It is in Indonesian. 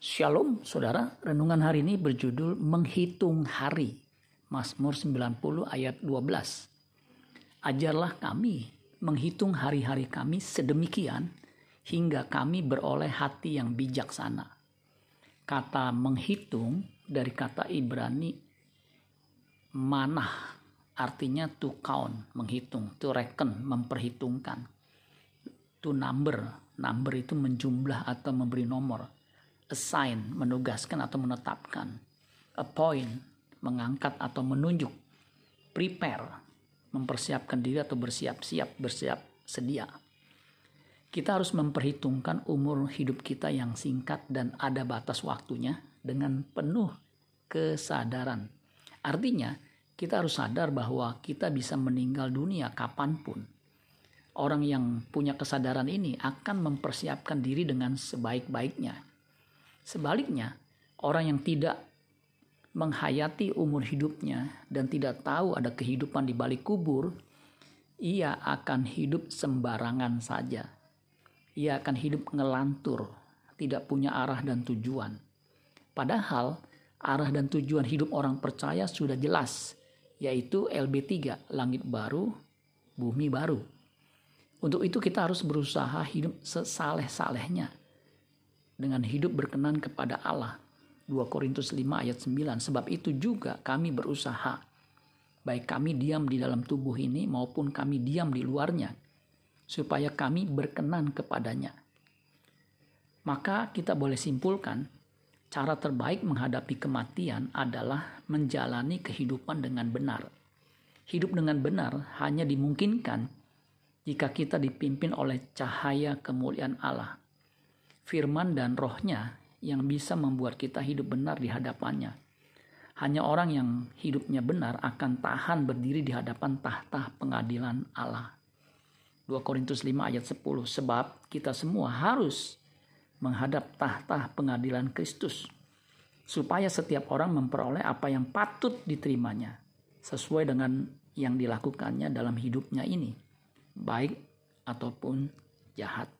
Shalom saudara, renungan hari ini berjudul Menghitung Hari. Mazmur 90 ayat 12. Ajarlah kami menghitung hari-hari kami sedemikian hingga kami beroleh hati yang bijaksana. Kata menghitung dari kata Ibrani manah artinya to count, menghitung, to reckon, memperhitungkan. To number, number itu menjumlah atau memberi nomor assign, menugaskan atau menetapkan. Appoint, mengangkat atau menunjuk. Prepare, mempersiapkan diri atau bersiap-siap, bersiap sedia. Kita harus memperhitungkan umur hidup kita yang singkat dan ada batas waktunya dengan penuh kesadaran. Artinya, kita harus sadar bahwa kita bisa meninggal dunia kapan pun. Orang yang punya kesadaran ini akan mempersiapkan diri dengan sebaik-baiknya Sebaliknya, orang yang tidak menghayati umur hidupnya dan tidak tahu ada kehidupan di balik kubur, ia akan hidup sembarangan saja. Ia akan hidup ngelantur, tidak punya arah dan tujuan. Padahal arah dan tujuan hidup orang percaya sudah jelas, yaitu LB3, langit baru, bumi baru. Untuk itu kita harus berusaha hidup sesaleh-salehnya dengan hidup berkenan kepada Allah. 2 Korintus 5 ayat 9. Sebab itu juga kami berusaha. Baik kami diam di dalam tubuh ini maupun kami diam di luarnya. Supaya kami berkenan kepadanya. Maka kita boleh simpulkan cara terbaik menghadapi kematian adalah menjalani kehidupan dengan benar. Hidup dengan benar hanya dimungkinkan jika kita dipimpin oleh cahaya kemuliaan Allah firman dan rohnya yang bisa membuat kita hidup benar di hadapannya. Hanya orang yang hidupnya benar akan tahan berdiri di hadapan tahta pengadilan Allah. 2 Korintus 5 ayat 10 Sebab kita semua harus menghadap tahta pengadilan Kristus supaya setiap orang memperoleh apa yang patut diterimanya sesuai dengan yang dilakukannya dalam hidupnya ini baik ataupun jahat.